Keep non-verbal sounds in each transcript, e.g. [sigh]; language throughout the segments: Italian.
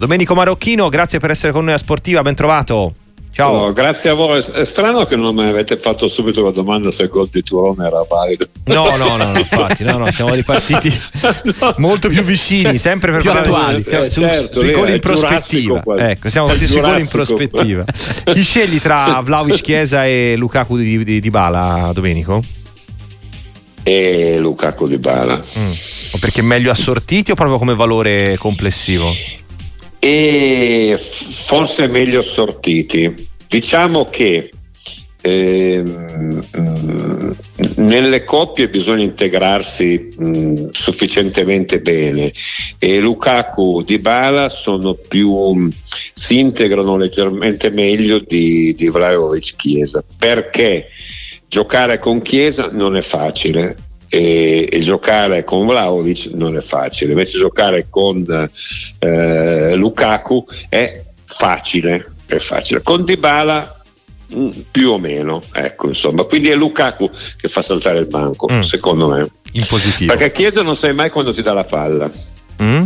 Domenico Marocchino, grazie per essere con noi a Sportiva, ben trovato. Ciao. No, grazie a voi. È strano che non mi avete fatto subito la domanda se il gol di Turone era valido. No, no, no, infatti, no, no, siamo ripartiti [laughs] no. molto più vicini, sempre per più attuali. Eh, su, certo, sui gol in prospettiva. Ecco, siamo partiti sui gol in prospettiva. Chi scegli tra Vlaovic Chiesa e Lukaku di, di, di Bala, Domenico? E Lukaku di Bala. Mm. O perché meglio assortiti o proprio come valore complessivo? E forse meglio assortiti Diciamo che ehm, nelle coppie bisogna integrarsi mh, sufficientemente bene. E Lukaku di Bala sono più si integrano leggermente meglio di, di Vlaovic Chiesa perché giocare con Chiesa non è facile e, e, giocare con Vlaovic non è facile invece giocare con eh, Lukaku è facile è facile. Con Dybala mm, più o meno, ecco, insomma. Quindi è Lukaku che fa saltare il banco, mm. secondo me. In positivo. Perché Chiesa non sai mai quando ti dà la palla. Mm?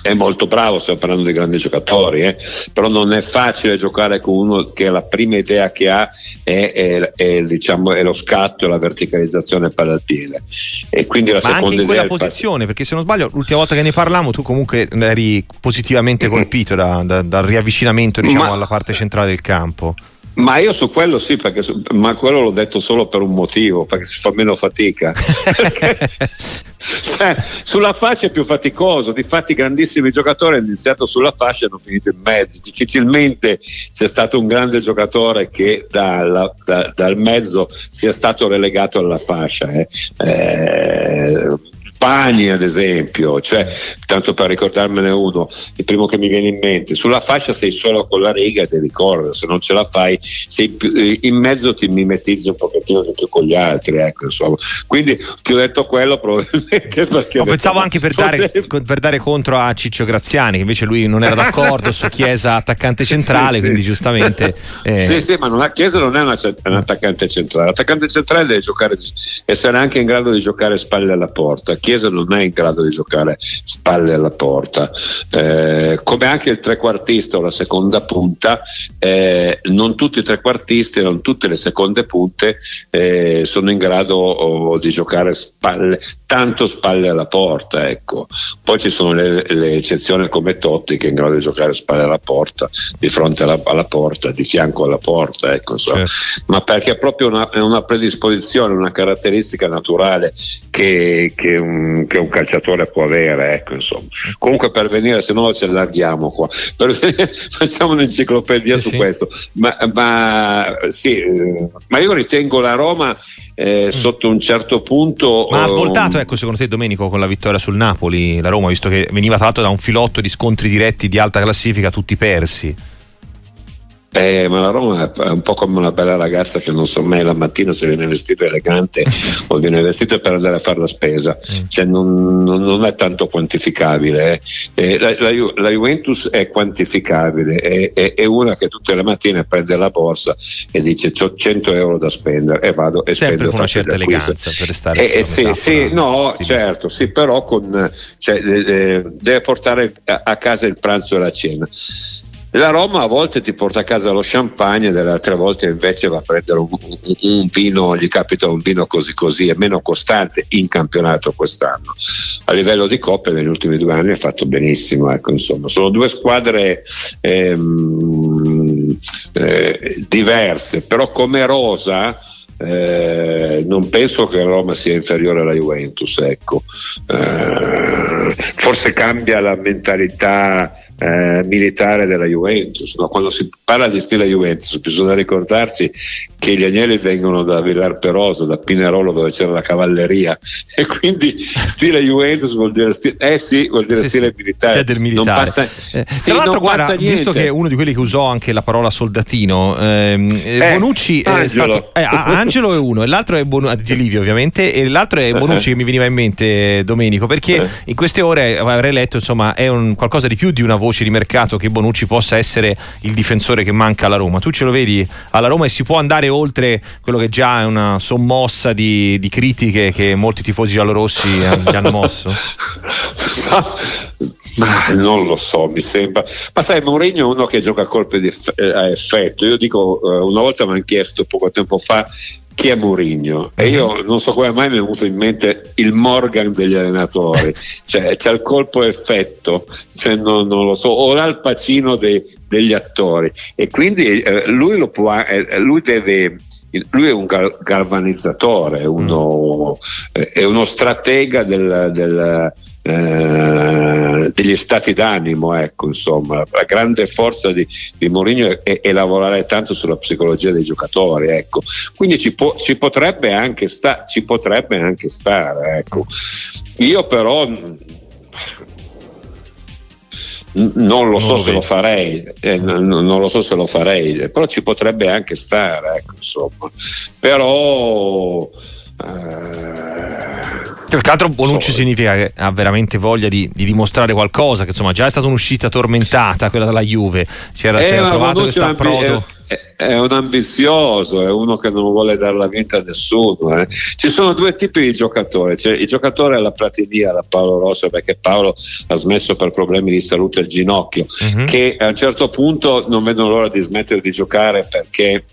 È molto bravo, stiamo parlando di grandi giocatori, eh? però non è facile giocare con uno che la prima idea che ha è, è, è, diciamo, è lo scatto e la verticalizzazione palla al piede. E quindi la Ma seconda anche in quella posizione, perché se non sbaglio, l'ultima volta che ne parlavamo, tu comunque eri positivamente colpito da, da, dal riavvicinamento diciamo, Ma... alla parte centrale del campo. Ma io su quello sì, perché, ma quello l'ho detto solo per un motivo, perché si fa meno fatica. [laughs] cioè, sulla fascia è più faticoso, difatti grandissimi giocatori hanno iniziato sulla fascia e hanno finito in mezzo. Difficilmente c'è stato un grande giocatore che dalla, da, dal mezzo sia stato relegato alla fascia. Eh. Eh, Pani ad esempio, cioè, tanto per ricordarmene uno, il primo che mi viene in mente, sulla fascia sei solo con la riga e devi correre, se non ce la fai più, eh, in mezzo ti mimetizzi un pochettino di più con gli altri, ecco, insomma. quindi ti ho detto quello [laughs] probabilmente perché... No, pensavo anche per dare, per dare, contro a Ciccio Graziani, che invece lui non era d'accordo su Chiesa attaccante [laughs] centrale, sì, quindi sì. giustamente... [laughs] Eh... Sì, sì, ma non ha, Chiesa non è una, un attaccante centrale, l'attaccante centrale deve giocare, essere anche in grado di giocare spalle alla porta Chiesa non è in grado di giocare spalle alla porta, eh, come anche il trequartista o la seconda punta, eh, non tutti i trequartisti, non tutte le seconde punte eh, sono in grado oh, di giocare spalle, tanto spalle alla porta. Ecco. Poi ci sono le, le, eccezioni come Totti che è in grado di giocare spalle alla porta, di fronte alla, alla porta, di fianco alla porta, ecco, certo. ma perché è proprio una, una predisposizione, una caratteristica naturale che, che un che un calciatore può avere. Ecco, insomma. Comunque per venire, se no ci allarghiamo qua, [laughs] venire, facciamo un'enciclopedia sì, su sì. questo. Ma, ma, sì, eh, ma, io ritengo la Roma eh, mm. sotto un certo punto. Ma ha eh, svoltato, ecco, secondo te, Domenico, con la vittoria sul Napoli, la Roma, visto che veniva tra l'altro da un filotto di scontri diretti di alta classifica, tutti persi. Eh, ma la Roma è un po' come una bella ragazza che non so mai la mattina se viene vestita elegante [laughs] o viene vestita per andare a fare la spesa, mm. cioè non, non, è tanto quantificabile. Eh. Eh, la, la, la, Juventus è quantificabile, è, è, è, una che tutte le mattine prende la borsa e dice ho 100 euro da spendere e vado e Sempre spendo con una certa eleganza per restare eh, sì, sì, no, certo, sì, però con, cioè, deve portare a casa il pranzo e la cena. La Roma a volte ti porta a casa lo champagne, delle altre volte invece va a prendere un, un, un, vino, gli capita un vino così così, è meno costante in campionato quest'anno. A livello di coppe negli ultimi due anni ha fatto benissimo, ecco, insomma. sono due squadre ehm, eh, diverse, però come rosa eh, non penso che Roma sia inferiore alla Juventus, ecco. eh, forse cambia la mentalità eh, militare della Juventus. No? Quando si parla di stile Juventus bisogna ricordarsi che gli agnelli vengono da Villar Peroso, da Pinerolo dove c'era la cavalleria [laughs] e quindi stile Juventus vuol dire, stile, eh sì, vuol dire sì, stile sì, militare. Del militare. Passa, eh, sì, tra l'altro guarda, visto che è uno di quelli che usò anche la parola soldatino, ehm, eh, Bonucci è stato... Eh, [laughs] Angelo è uno, e l'altro è Bonucci, Livio ovviamente, e l'altro è Bonucci che mi veniva in mente Domenico, perché eh. in queste ore avrei letto insomma è un, qualcosa di più di una voce di mercato che Bonucci possa essere il difensore che manca alla Roma. Tu ce lo vedi alla Roma e si può andare oltre quello che già è una sommossa di, di critiche che molti tifosi giallorossi gli hanno mosso? [laughs] Ma non lo so, mi sembra. Ma sai, Mourinho è uno che gioca a colpi eff- eh, a effetto. Io dico, uh, una volta mi hanno chiesto poco tempo fa chi è Mourinho e io mhm. non so come mai mi è venuto in mente il Morgan degli allenatori [laughs] cioè c'è il colpo effetto cioè, non, non, lo so o l'Al Pacino dei, degli attori e quindi eh, lui, lo può, eh, lui deve lui è un galvanizzatore, uno, mm. è uno stratega del, del, eh, degli stati d'animo, ecco, insomma. La grande forza di, di Mourinho è, è, lavorare tanto sulla psicologia dei giocatori, ecco. Quindi ci, po- ci, potrebbe sta- ci potrebbe anche stare, ecco. Io però non lo so non se lo farei, eh, non, lo so se lo farei, però ci potrebbe anche stare, ecco, insomma. Però eh, più che altro Bonucci so. significa che ha veramente voglia di, di, dimostrare qualcosa, che insomma già è stata un'uscita tormentata quella della Juve, c'era eh, trovato che sta approdo. È, è, un ambizioso, è uno che non vuole dare la vinta a nessuno. Eh. Ci sono due tipi di giocatori, c'è il giocatore alla Platini, alla Paolo Rosso, perché Paolo ha smesso per problemi di salute al ginocchio, uh-huh. che a un certo punto non vedono l'ora di smettere di giocare perché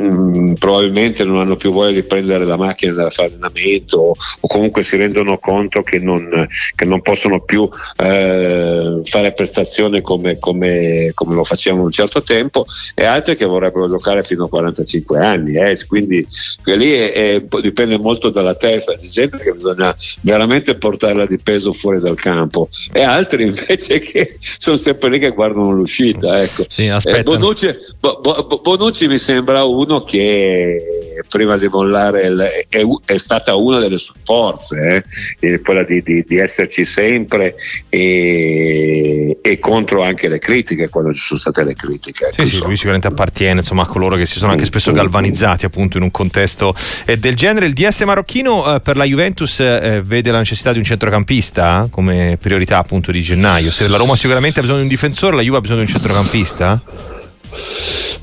Mm, probabilmente non hanno più voglia di prendere la macchina da fare allenamento o, o, comunque si rendono conto che non, che non possono più eh, fare prestazione come, come, come, lo facevano un certo tempo e altri che vorrebbero giocare fino a 45 anni eh, quindi lì è, è, dipende molto dalla testa c'è gente che bisogna veramente portarla di peso fuori dal campo e altri invece che sono sempre lì che guardano l'uscita ecco. sì, eh, Bonucci, Bo, Bo, Bonucci mi sembra uno che prima di mollare il, è, è, stata una delle sue forze, eh? quella di, di, di, esserci sempre e, e, contro anche le critiche quando ci sono state le critiche. Sì, sì, lui sicuramente appartiene insomma, a coloro che si sono anche spesso galvanizzati appunto in un contesto eh, del genere. Il DS marocchino eh, per la Juventus eh, vede la necessità di un centrocampista come priorità appunto di gennaio. Se la Roma sicuramente ha bisogno di un difensore, la Juve ha bisogno di un centrocampista?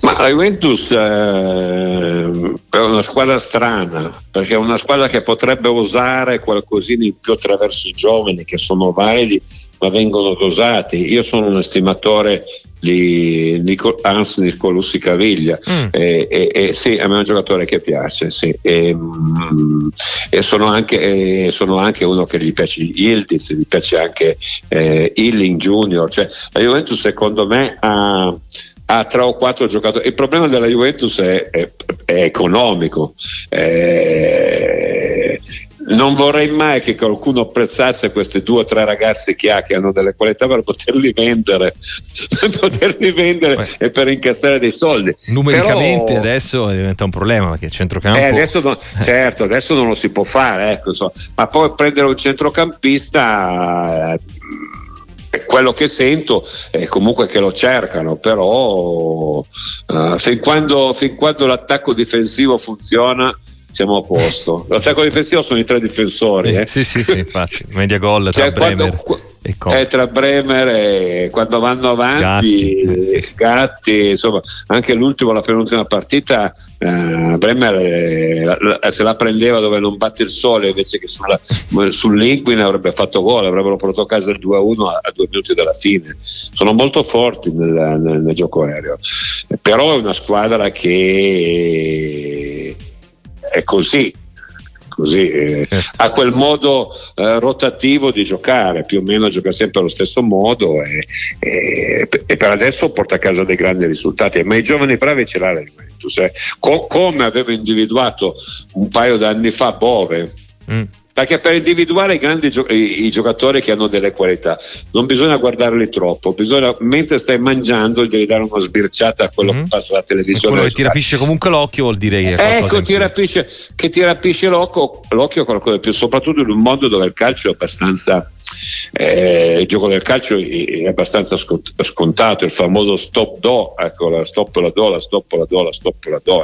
Ma la Juventus eh, è una squadra strana, perché è una squadra che potrebbe usare qualcosina in più attraverso i giovani che sono validi ma vengono dosati. Io sono un estimatore di Nico, Hans Nicolussi Caviglia mm. e, e, e, sì, a me è un giocatore che piace sì. e, mm, e sono, anche, sono, anche, uno che gli piace Ildiz, gli piace anche eh, Illing Junior cioè, la Juventus secondo me ha ha tre o quattro giocatori. Il problema della Juventus è, è, è economico. Eh, non vorrei mai che qualcuno apprezzasse questi due o tre ragazzi che ha che hanno delle qualità per poterli vendere, [laughs] per poterli vendere Beh. e per incassare dei soldi. Numericamente Però, adesso diventa un problema perché il centrocampo. Eh, adesso non, certo, adesso non lo si può fare, ecco, ma poi prendere un centrocampista. Eh, quello che sento è comunque che lo cercano, però uh, fin, quando, fin quando l'attacco difensivo funziona siamo a posto. L'attacco difensivo sono i tre difensori. Eh. Sì, sì, sì, infatti, media gol tra cioè, quando, e eh, tra Bremer e quando vanno avanti, Gatti, Gatti insomma, anche l'ultimo, la penultima partita, eh, Bremer eh, la, se la prendeva dove non batte il sole invece che sulla, sull'Inquina avrebbe fatto gol, avrebbero portato a casa il 2-1 a, a due minuti dalla fine. Sono molto forti nel, nel, nel gioco aereo, però è una squadra che è così, così eh, ha quel modo eh, rotativo di giocare, più o meno gioca sempre allo stesso modo e, e, e, per adesso porta a casa dei grandi risultati. Ma i giovani bravi ce l'ha la Juventus, eh. Co- come avevo individuato un paio d'anni fa Bove. Mm perché per individuare i grandi gio- i, i, giocatori che hanno delle qualità non bisogna guardarli troppo, bisogna, mentre stai mangiando devi dare una sbirciata a quello mm-hmm. che passa alla televisione. E quello che ti rapisce comunque l'occhio vuol dire che è ecco, ti rapisce, che ti rapisce l'occhio, l'occhio qualcosa di più, soprattutto in un mondo dove il calcio è abbastanza eh, il gioco del calcio è abbastanza scontato, il famoso stop do, ecco la stop la do, la stop la do, la stop la do,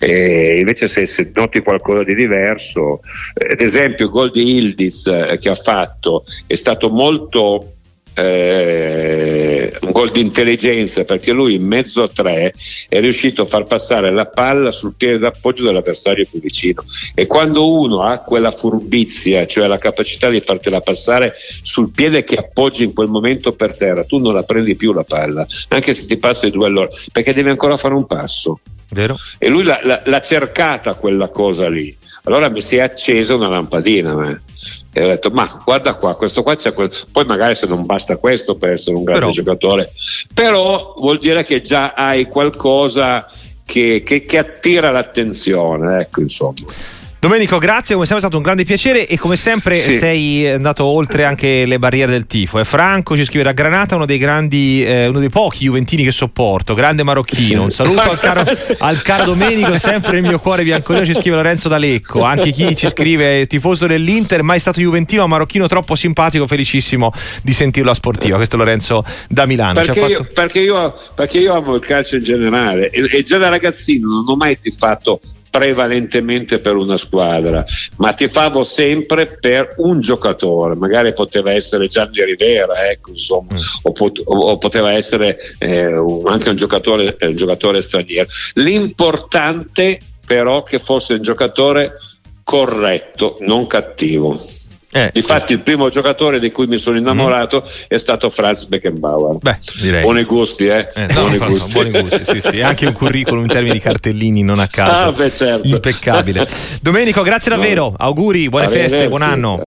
eh, invece se, se, noti qualcosa di diverso, eh, ad esempio il gol di Ildiz eh, che ha fatto è stato molto eh, un gol di intelligenza perché lui in mezzo a tre è riuscito a far passare la palla sul piede d'appoggio dell'avversario più vicino. E quando uno ha quella furbizia cioè la capacità di fartela passare sul piede che appoggi in quel momento per terra tu non la prendi più la palla anche se ti passa i due all'ora perché devi ancora fare un passo. Vero? e lui l'ha, l'ha, l'ha cercata quella cosa lì. Allora mi si è accesa una lampadina eh e ho detto ma guarda qua questo qua c'è quel... poi magari se non basta questo per essere un grande però. giocatore però vuol dire che già hai qualcosa che, che, che attira l'attenzione ecco insomma Domenico, grazie, come sempre è stato un grande piacere e come sempre sì. sei andato oltre anche le barriere del tifo. Eh, Franco ci scrive da Granata, uno dei grandi, eh, uno dei pochi juventini che sopporto, grande marocchino. Un saluto al caro, al caro Domenico, sempre il mio cuore bianconero, ci scrive Lorenzo D'Alecco. Anche chi ci scrive tifoso dell'Inter, mai stato juventino, marocchino troppo simpatico, felicissimo di sentirlo a sportiva. Questo è Lorenzo da Milano. Perché, fatto... io, perché, io, perché io amo il calcio in generale e, e già da ragazzino non ho mai tifato prevalentemente per una squadra, ma tifavo sempre per un giocatore, magari poteva essere Gianni Rivera, ecco, insomma, mm. o, pot- o, poteva essere eh, un, anche un giocatore, eh, un giocatore straniero. L'importante però che fosse un giocatore corretto, non cattivo. Eh, Infatti, il primo giocatore di cui mi sono innamorato mm. è stato Franz Beckenbauer. Beh, direi. Buoni gusti, eh? eh no, buoni, gusti. buoni gusti. sì, sì. Anche un curriculum in termini di cartellini, non a caso. Ah, beh, certo. Impeccabile. Domenico, grazie davvero. Auguri, buone feste, buon anno.